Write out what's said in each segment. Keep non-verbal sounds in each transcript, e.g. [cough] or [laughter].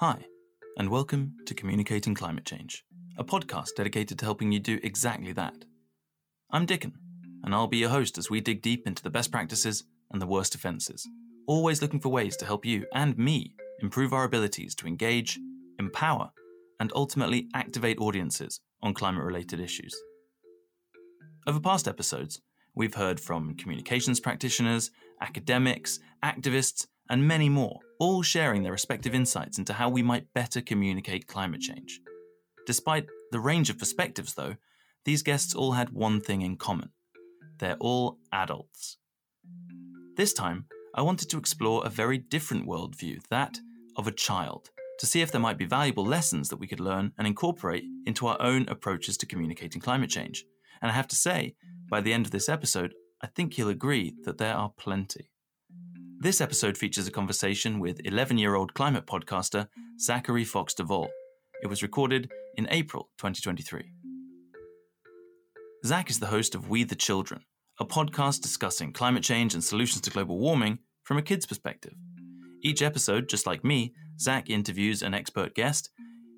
Hi, and welcome to Communicating Climate Change, a podcast dedicated to helping you do exactly that. I'm Dickon, and I'll be your host as we dig deep into the best practices and the worst offences, always looking for ways to help you and me improve our abilities to engage, empower, and ultimately activate audiences on climate related issues. Over past episodes, we've heard from communications practitioners, academics, activists, and many more, all sharing their respective insights into how we might better communicate climate change. Despite the range of perspectives, though, these guests all had one thing in common they're all adults. This time, I wanted to explore a very different worldview, that of a child, to see if there might be valuable lessons that we could learn and incorporate into our own approaches to communicating climate change. And I have to say, by the end of this episode, I think you'll agree that there are plenty. This episode features a conversation with 11 year old climate podcaster Zachary Fox DeVol. It was recorded in April 2023. Zach is the host of We the Children, a podcast discussing climate change and solutions to global warming from a kid's perspective. Each episode, just like me, Zach interviews an expert guest,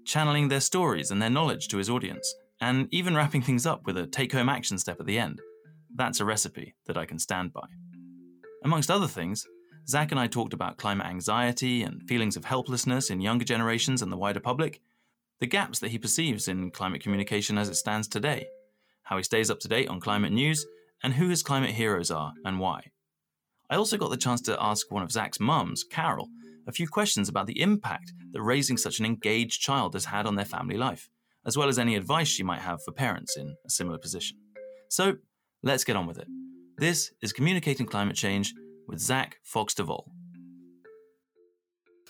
channeling their stories and their knowledge to his audience, and even wrapping things up with a take home action step at the end. That's a recipe that I can stand by. Amongst other things, Zach and I talked about climate anxiety and feelings of helplessness in younger generations and the wider public, the gaps that he perceives in climate communication as it stands today, how he stays up to date on climate news, and who his climate heroes are and why. I also got the chance to ask one of Zach's mums, Carol, a few questions about the impact that raising such an engaged child has had on their family life, as well as any advice she might have for parents in a similar position. So, let's get on with it. This is Communicating Climate Change with Zach Fox DeVol.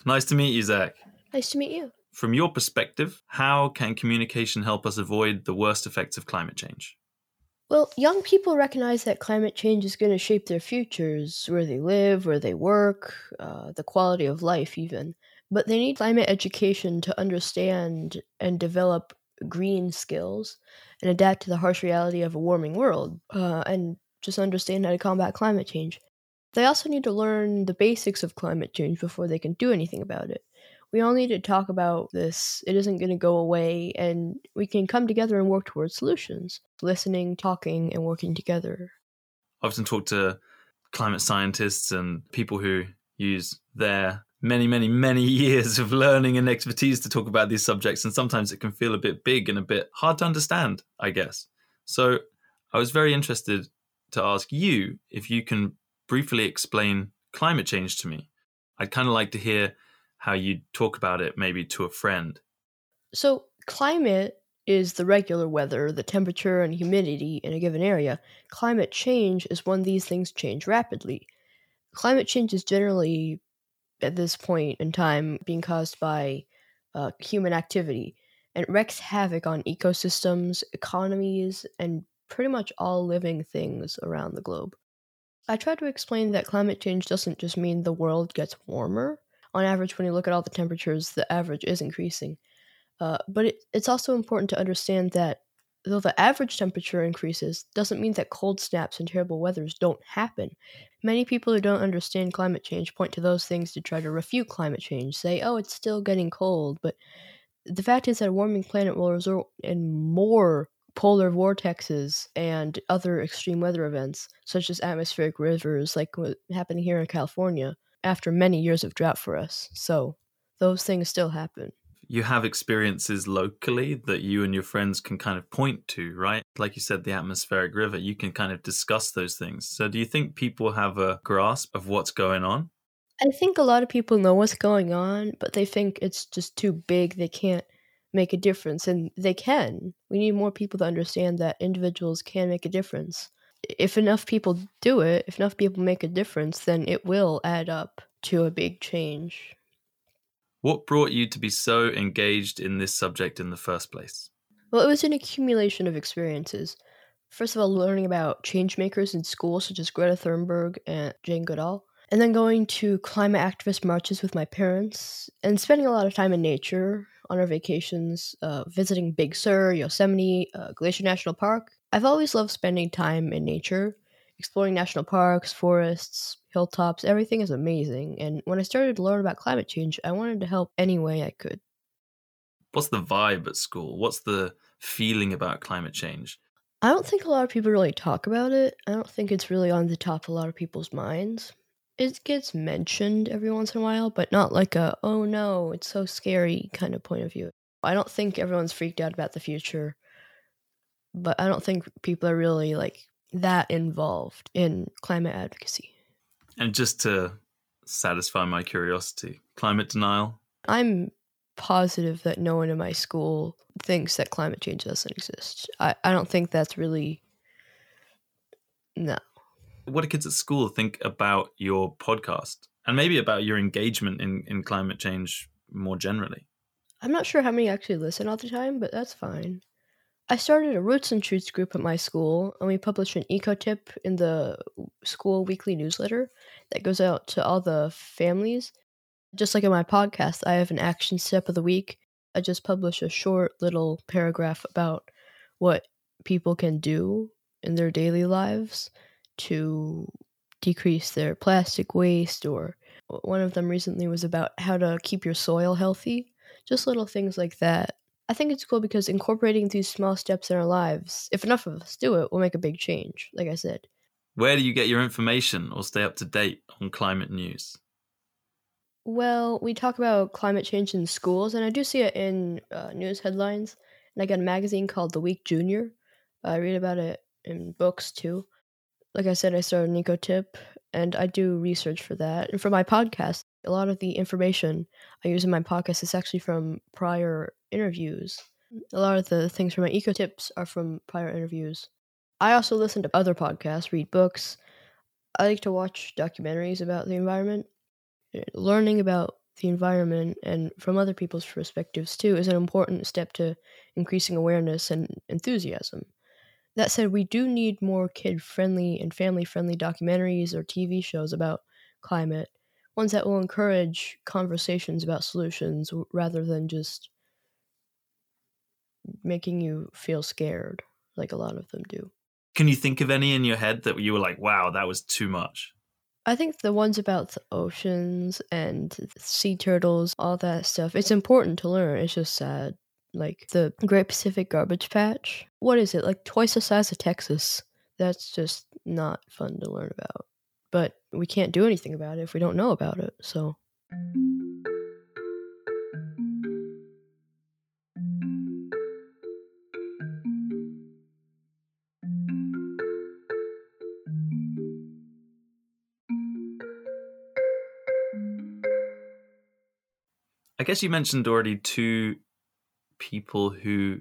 Nice to meet you, Zach. Nice to meet you. From your perspective, how can communication help us avoid the worst effects of climate change? Well, young people recognize that climate change is going to shape their futures, where they live, where they work, uh, the quality of life, even. But they need climate education to understand and develop green skills and adapt to the harsh reality of a warming world uh, and just understand how to combat climate change. They also need to learn the basics of climate change before they can do anything about it. We all need to talk about this. It isn't going to go away, and we can come together and work towards solutions. Listening, talking, and working together. I often talk to climate scientists and people who use their many, many, many [laughs] years of learning and expertise to talk about these subjects, and sometimes it can feel a bit big and a bit hard to understand, I guess. So I was very interested to ask you if you can briefly explain climate change to me. I'd kind of like to hear how you talk about it maybe to a friend. So, climate is the regular weather, the temperature and humidity in a given area. Climate change is when these things change rapidly. Climate change is generally, at this point in time, being caused by uh, human activity and wreaks havoc on ecosystems, economies, and pretty much all living things around the globe. I try to explain that climate change doesn't just mean the world gets warmer. On average, when you look at all the temperatures, the average is increasing. Uh, but it, it's also important to understand that though the average temperature increases, doesn't mean that cold snaps and terrible weathers don't happen. Many people who don't understand climate change point to those things to try to refute climate change, say, oh, it's still getting cold. But the fact is that a warming planet will result in more polar vortexes and other extreme weather events, such as atmospheric rivers, like what happened here in California, after many years of drought for us. So those things still happen. You have experiences locally that you and your friends can kind of point to, right? Like you said, the atmospheric river, you can kind of discuss those things. So, do you think people have a grasp of what's going on? I think a lot of people know what's going on, but they think it's just too big. They can't make a difference and they can. We need more people to understand that individuals can make a difference. If enough people do it if enough people make a difference then it will add up to a big change. What brought you to be so engaged in this subject in the first place? Well it was an accumulation of experiences. First of all learning about change makers in school such as greta thunberg and jane goodall and then going to climate activist marches with my parents and spending a lot of time in nature on our vacations, uh, visiting Big Sur, Yosemite, uh, Glacier National Park. I've always loved spending time in nature, exploring national parks, forests, hilltops, everything is amazing. And when I started to learn about climate change, I wanted to help any way I could. What's the vibe at school? What's the feeling about climate change? I don't think a lot of people really talk about it. I don't think it's really on the top of a lot of people's minds. It gets mentioned every once in a while, but not like a, oh no, it's so scary kind of point of view. I don't think everyone's freaked out about the future, but I don't think people are really like that involved in climate advocacy. And just to satisfy my curiosity, climate denial? I'm positive that no one in my school thinks that climate change doesn't exist. I, I don't think that's really. No. What do kids at school think about your podcast and maybe about your engagement in, in climate change more generally? I'm not sure how many actually listen all the time, but that's fine. I started a Roots and Shoots group at my school, and we publish an eco tip in the school weekly newsletter that goes out to all the families. Just like in my podcast, I have an action step of the week. I just publish a short little paragraph about what people can do in their daily lives to decrease their plastic waste, or one of them recently was about how to keep your soil healthy. Just little things like that I think it's cool because incorporating these small steps in our lives, if enough of us do it, will make a big change, like I said. Where do you get your information or stay up to date on climate news? Well, we talk about climate change in schools, and I do see it in uh, news headlines. And I got a magazine called The Week Junior. I read about it in books too. Like I said, I started Nico Tip, and I do research for that. And for my podcast, a lot of the information I use in my podcast is actually from prior interviews. A lot of the things from my eco tips are from prior interviews. I also listen to other podcasts, read books. I like to watch documentaries about the environment. Learning about the environment and from other people's perspectives too is an important step to increasing awareness and enthusiasm. That said, we do need more kid friendly and family friendly documentaries or TV shows about climate ones that will encourage conversations about solutions rather than just making you feel scared like a lot of them do. Can you think of any in your head that you were like, wow, that was too much? I think the ones about the oceans and sea turtles, all that stuff, it's important to learn. It's just sad. Like the Great Pacific Garbage Patch. What is it? Like twice the size of Texas. That's just not fun to learn about but we can't do anything about it if we don't know about it. So. I guess you mentioned already two people who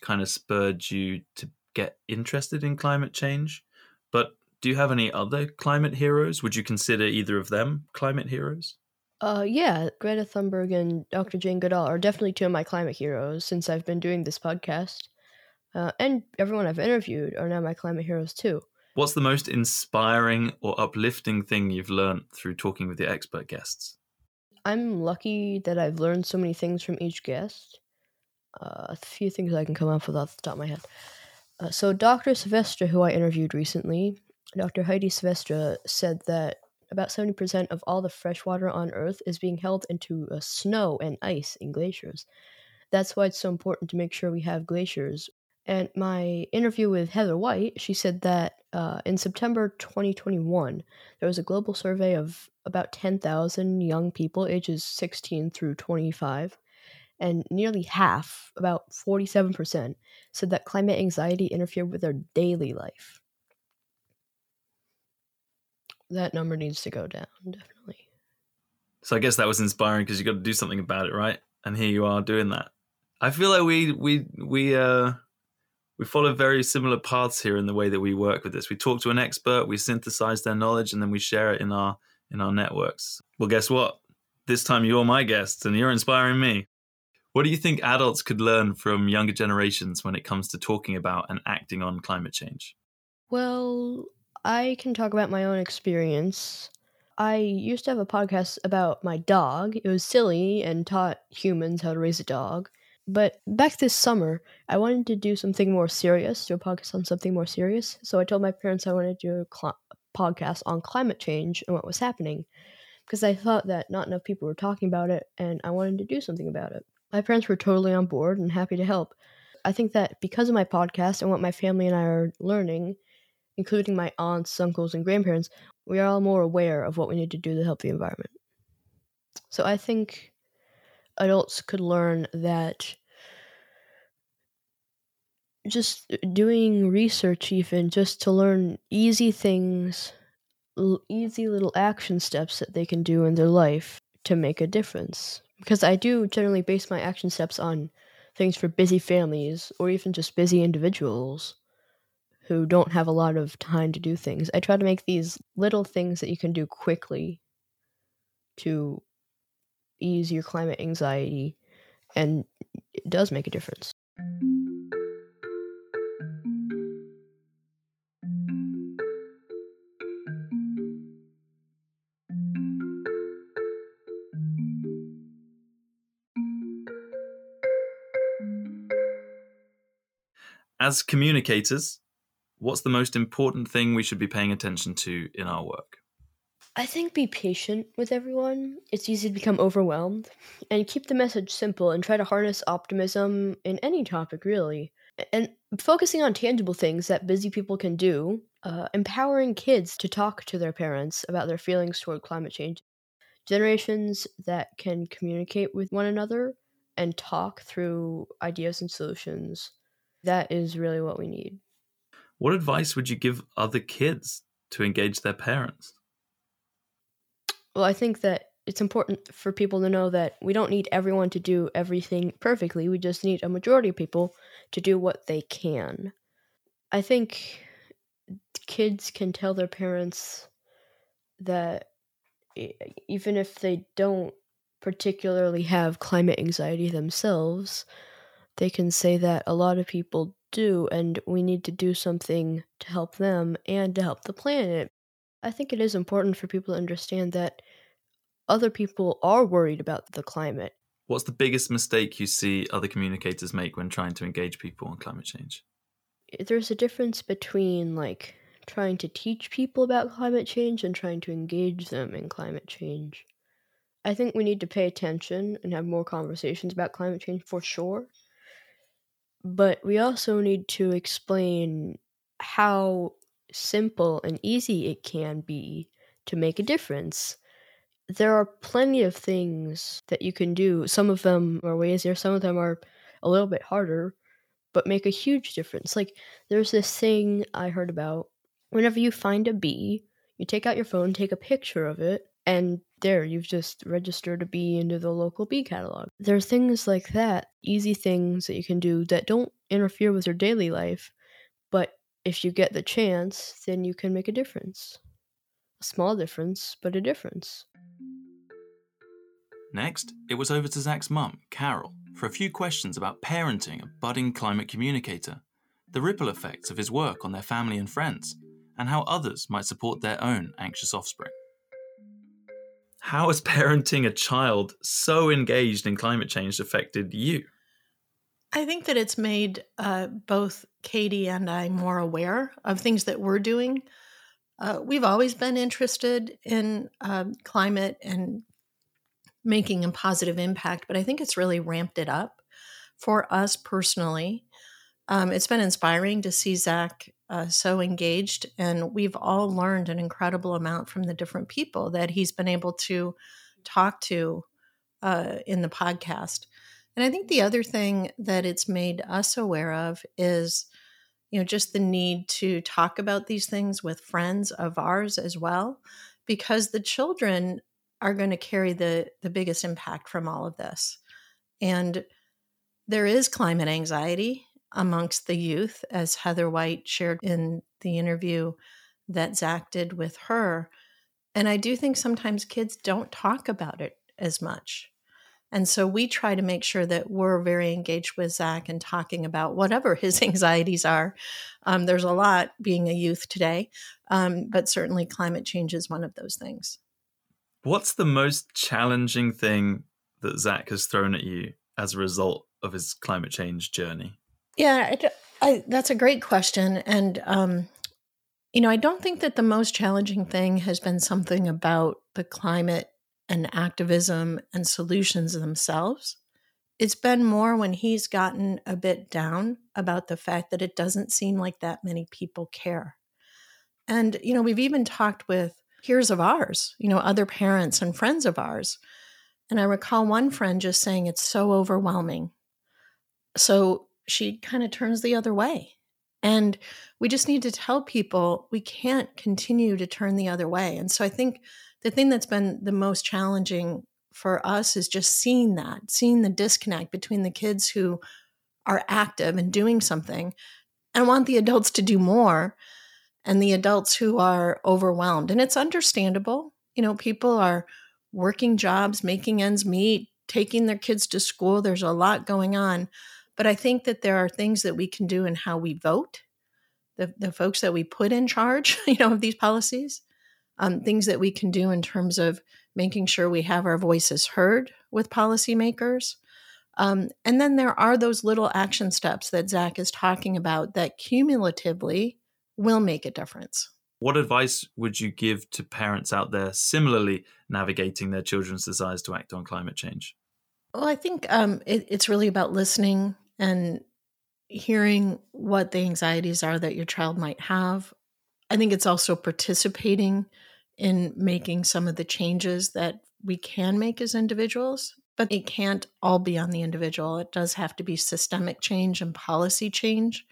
kind of spurred you to get interested in climate change, but do you have any other climate heroes? Would you consider either of them climate heroes? Uh, yeah, Greta Thunberg and Dr. Jane Goodall are definitely two of my climate heroes since I've been doing this podcast. Uh, and everyone I've interviewed are now my climate heroes too. What's the most inspiring or uplifting thing you've learned through talking with your expert guests? I'm lucky that I've learned so many things from each guest. A few things I can come up with off the top of my head. Uh, so, Dr. Silvestre, who I interviewed recently, Dr. Heidi Silvestre said that about 70% of all the fresh water on Earth is being held into uh, snow and ice in glaciers. That's why it's so important to make sure we have glaciers. And my interview with Heather White, she said that uh, in September 2021, there was a global survey of about 10,000 young people ages 16 through 25, and nearly half, about 47%, said that climate anxiety interfered with their daily life that number needs to go down definitely. So I guess that was inspiring because you got to do something about it, right? And here you are doing that. I feel like we we we uh we follow very similar paths here in the way that we work with this. We talk to an expert, we synthesize their knowledge, and then we share it in our in our networks. Well, guess what? This time you're my guest, and you're inspiring me. What do you think adults could learn from younger generations when it comes to talking about and acting on climate change? Well, I can talk about my own experience. I used to have a podcast about my dog. It was silly and taught humans how to raise a dog. But back this summer, I wanted to do something more serious, do a podcast on something more serious. So I told my parents I wanted to do a cl- podcast on climate change and what was happening because I thought that not enough people were talking about it and I wanted to do something about it. My parents were totally on board and happy to help. I think that because of my podcast and what my family and I are learning, including my aunts, uncles, and grandparents, we are all more aware of what we need to do to help the environment. So I think adults could learn that just doing research, even just to learn easy things, easy little action steps that they can do in their life to make a difference. Because I do generally base my action steps on things for busy families or even just busy individuals who don't have a lot of time to do things. I try to make these little things that you can do quickly to ease your climate anxiety, and it does make a difference. As communicators, what's the most important thing we should be paying attention to in our work? I think be patient with everyone. It's easy to become overwhelmed. And keep the message simple and try to harness optimism in any topic, really. And focusing on tangible things that busy people can do, uh, empowering kids to talk to their parents about their feelings toward climate change, generations that can communicate with one another and talk through ideas and solutions. That is really what we need. What advice would you give other kids to engage their parents? Well, I think that it's important for people to know that we don't need everyone to do everything perfectly. We just need a majority of people to do what they can. I think kids can tell their parents that even if they don't particularly have climate anxiety themselves, they can say that a lot of people do, and we need to do something to help them and to help the planet. I think it is important for people to understand that other people are worried about the climate. What's the biggest mistake you see other communicators make when trying to engage people on climate change? There's a difference between like trying to teach people about climate change and trying to engage them in climate change. I think we need to pay attention and have more conversations about climate change for sure. But we also need to explain how simple and easy it can be to make a difference there are plenty of things that you can do. Some of them are way easier, some of them are a little bit harder, but make a huge difference. Like, there's this thing I heard about whenever you find a bee, you take out your phone, take a picture of it, and there you've just registered a bee into the local bee catalog. There are things like that, easy things that you can do that don't interfere with your daily life, but if you get the chance, then you can make a difference. A small difference, but a difference. Next, it was over to Zach's mum, Carol, for a few questions about parenting a budding climate communicator, the ripple effects of his work on their family and friends, and how others might support their own anxious offspring. How has parenting a child so engaged in climate change affected you? I think that it's made uh, both Katie and I more aware of things that we're doing. Uh, we've always been interested in uh, climate and making a positive impact, but I think it's really ramped it up for us personally. Um, it's been inspiring to see Zach uh, so engaged, and we've all learned an incredible amount from the different people that he's been able to talk to uh, in the podcast. And I think the other thing that it's made us aware of is, you know, just the need to talk about these things with friends of ours as well, because the children are going to carry the the biggest impact from all of this. And there is climate anxiety amongst the youth, as Heather White shared in the interview that Zach did with her. And I do think sometimes kids don't talk about it as much. And so we try to make sure that we're very engaged with Zach and talking about whatever [laughs] his anxieties are. Um, there's a lot being a youth today, um, but certainly climate change is one of those things. What's the most challenging thing that Zach has thrown at you as a result of his climate change journey? Yeah, I, I, that's a great question. And, um, you know, I don't think that the most challenging thing has been something about the climate and activism and solutions themselves. It's been more when he's gotten a bit down about the fact that it doesn't seem like that many people care. And, you know, we've even talked with peers of ours, you know, other parents and friends of ours. And I recall one friend just saying it's so overwhelming. So she kind of turns the other way. And we just need to tell people we can't continue to turn the other way. And so I think the thing that's been the most challenging for us is just seeing that, seeing the disconnect between the kids who are active and doing something and want the adults to do more and the adults who are overwhelmed. And it's understandable. You know, people are working jobs, making ends meet, taking their kids to school. There's a lot going on. But I think that there are things that we can do in how we vote, the, the folks that we put in charge, [laughs] you know, of these policies, um, things that we can do in terms of making sure we have our voices heard with policymakers. Um, and then there are those little action steps that Zach is talking about that cumulatively will make a difference. What advice would you give to parents out there similarly navigating their children's desires to act on climate change? Well, I think um, it, it's really about listening and hearing what the anxieties are that your child might have. I think it's also participating in making some of the changes that we can make as individuals, but it can't all be on the individual. It does have to be systemic change and policy change.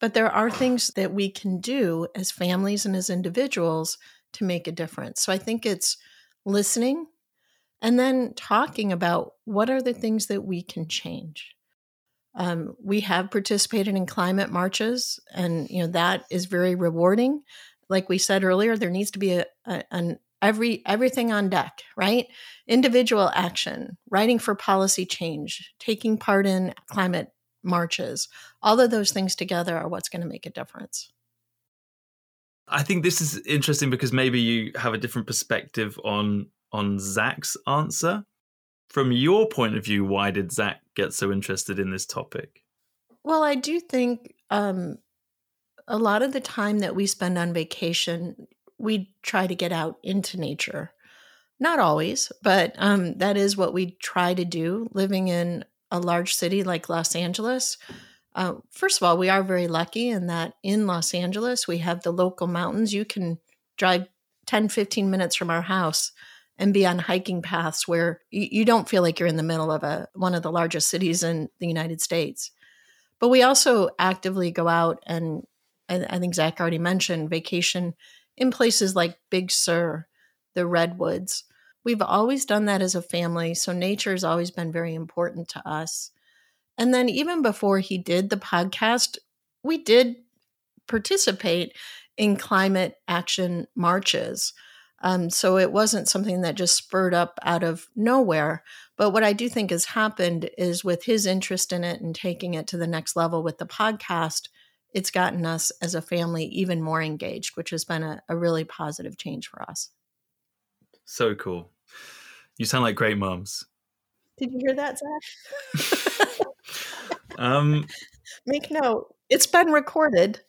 But there are things that we can do as families and as individuals to make a difference. So I think it's listening and then talking about what are the things that we can change. Um, we have participated in climate marches, and you know that is very rewarding. Like we said earlier, there needs to be a, a an every everything on deck, right? Individual action, writing for policy change, taking part in climate marches. All of those things together are what's going to make a difference. I think this is interesting because maybe you have a different perspective on on Zach's answer from your point of view, why did Zach get so interested in this topic? Well, I do think um, a lot of the time that we spend on vacation, we try to get out into nature. Not always, but um, that is what we try to do living in a large city like Los Angeles. Uh, first of all, we are very lucky in that in Los Angeles, we have the local mountains. You can drive 10, 15 minutes from our house and be on hiking paths where you, you don't feel like you're in the middle of a one of the largest cities in the United States. But we also actively go out and I, I think Zach already mentioned vacation in places like Big Sur, the redwoods. We've always done that as a family, so nature has always been very important to us. And then even before he did the podcast, we did participate in climate action marches. Um, so it wasn't something that just spurred up out of nowhere. But what I do think has happened is with his interest in it and taking it to the next level with the podcast, it's gotten us as a family even more engaged, which has been a, a really positive change for us. So cool. You sound like great moms. Did you hear that, Zach? [laughs] um, [laughs] Make note. It's been recorded.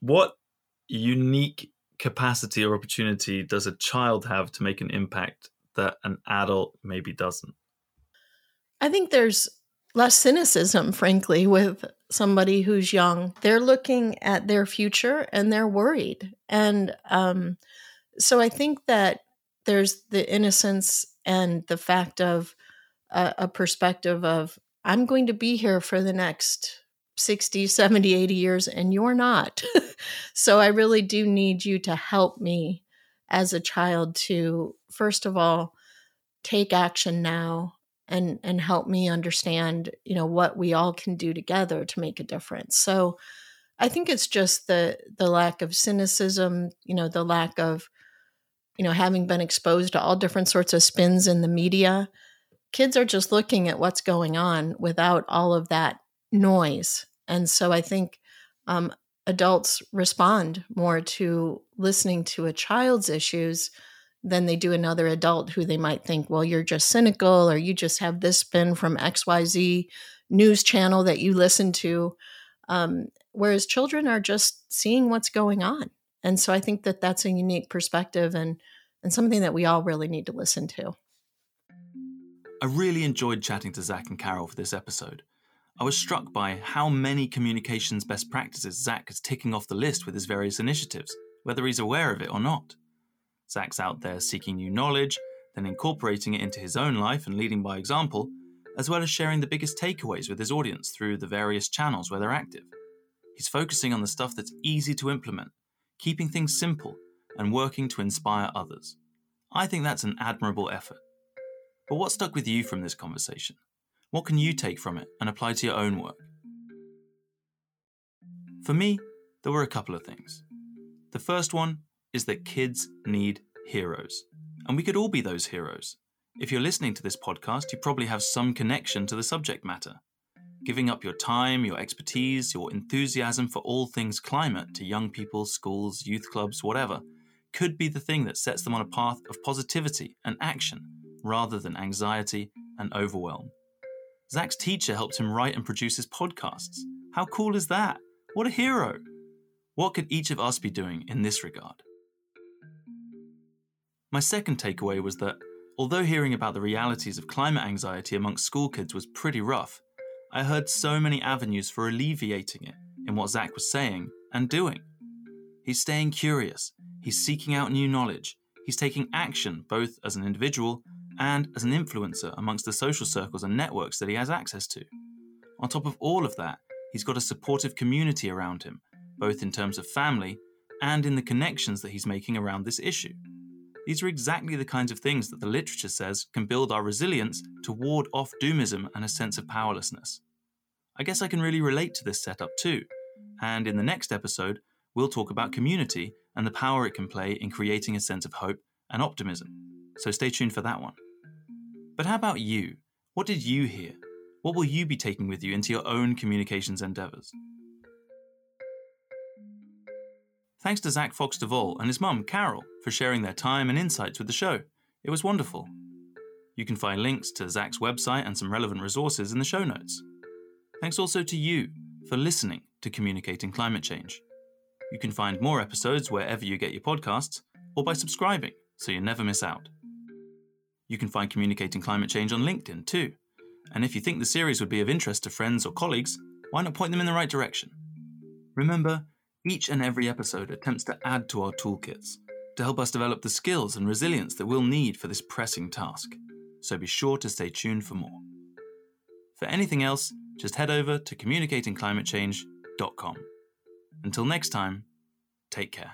what unique capacity or opportunity does a child have to make an impact that an adult maybe doesn't? I think there's less cynicism, frankly, with somebody who's young. They're looking at their future and they're worried. And um, so I think that there's the innocence and the fact of a, a perspective of, I'm going to be here for the next 60, 70, 80 years, and you're not. [laughs] so I really do need you to help me as a child to, first of all, take action now and and help me understand you know what we all can do together to make a difference. So i think it's just the the lack of cynicism you know the lack of you know having been exposed to all different sorts of spins in the media. Kids are just looking at what's going on without all of that noise and so I think um, adults respond more to listening to a child's issues than they do another adult who they might think, well, you're just cynical or you just have this spin from XYZ news channel that you listen to. Um, whereas children are just seeing what's going on. And so I think that that's a unique perspective and, and something that we all really need to listen to. I really enjoyed chatting to Zach and Carol for this episode. I was struck by how many communications best practices Zach is ticking off the list with his various initiatives, whether he's aware of it or not. Zach's out there seeking new knowledge, then incorporating it into his own life and leading by example, as well as sharing the biggest takeaways with his audience through the various channels where they're active. He's focusing on the stuff that's easy to implement, keeping things simple, and working to inspire others. I think that's an admirable effort. But what stuck with you from this conversation? What can you take from it and apply to your own work? For me, there were a couple of things. The first one is that kids need heroes, and we could all be those heroes. If you're listening to this podcast, you probably have some connection to the subject matter. Giving up your time, your expertise, your enthusiasm for all things climate to young people, schools, youth clubs, whatever, could be the thing that sets them on a path of positivity and action rather than anxiety and overwhelm. Zach's teacher helped him write and produce his podcasts. How cool is that? What a hero! What could each of us be doing in this regard? My second takeaway was that, although hearing about the realities of climate anxiety amongst school kids was pretty rough, I heard so many avenues for alleviating it in what Zach was saying and doing. He's staying curious, he's seeking out new knowledge, he's taking action both as an individual and as an influencer amongst the social circles and networks that he has access to. On top of all of that, he's got a supportive community around him, both in terms of family and in the connections that he's making around this issue. These are exactly the kinds of things that the literature says can build our resilience to ward off doomism and a sense of powerlessness. I guess I can really relate to this setup too, and in the next episode, we'll talk about community and the power it can play in creating a sense of hope and optimism. So stay tuned for that one. But how about you? What did you hear? What will you be taking with you into your own communications endeavours? Thanks to Zach Fox DeVol and his mum, Carol, for sharing their time and insights with the show. It was wonderful. You can find links to Zach's website and some relevant resources in the show notes. Thanks also to you for listening to Communicating Climate Change. You can find more episodes wherever you get your podcasts or by subscribing so you never miss out. You can find Communicating Climate Change on LinkedIn too. And if you think the series would be of interest to friends or colleagues, why not point them in the right direction? Remember, each and every episode attempts to add to our toolkits to help us develop the skills and resilience that we'll need for this pressing task. So be sure to stay tuned for more. For anything else, just head over to communicatingclimatechange.com. Until next time, take care.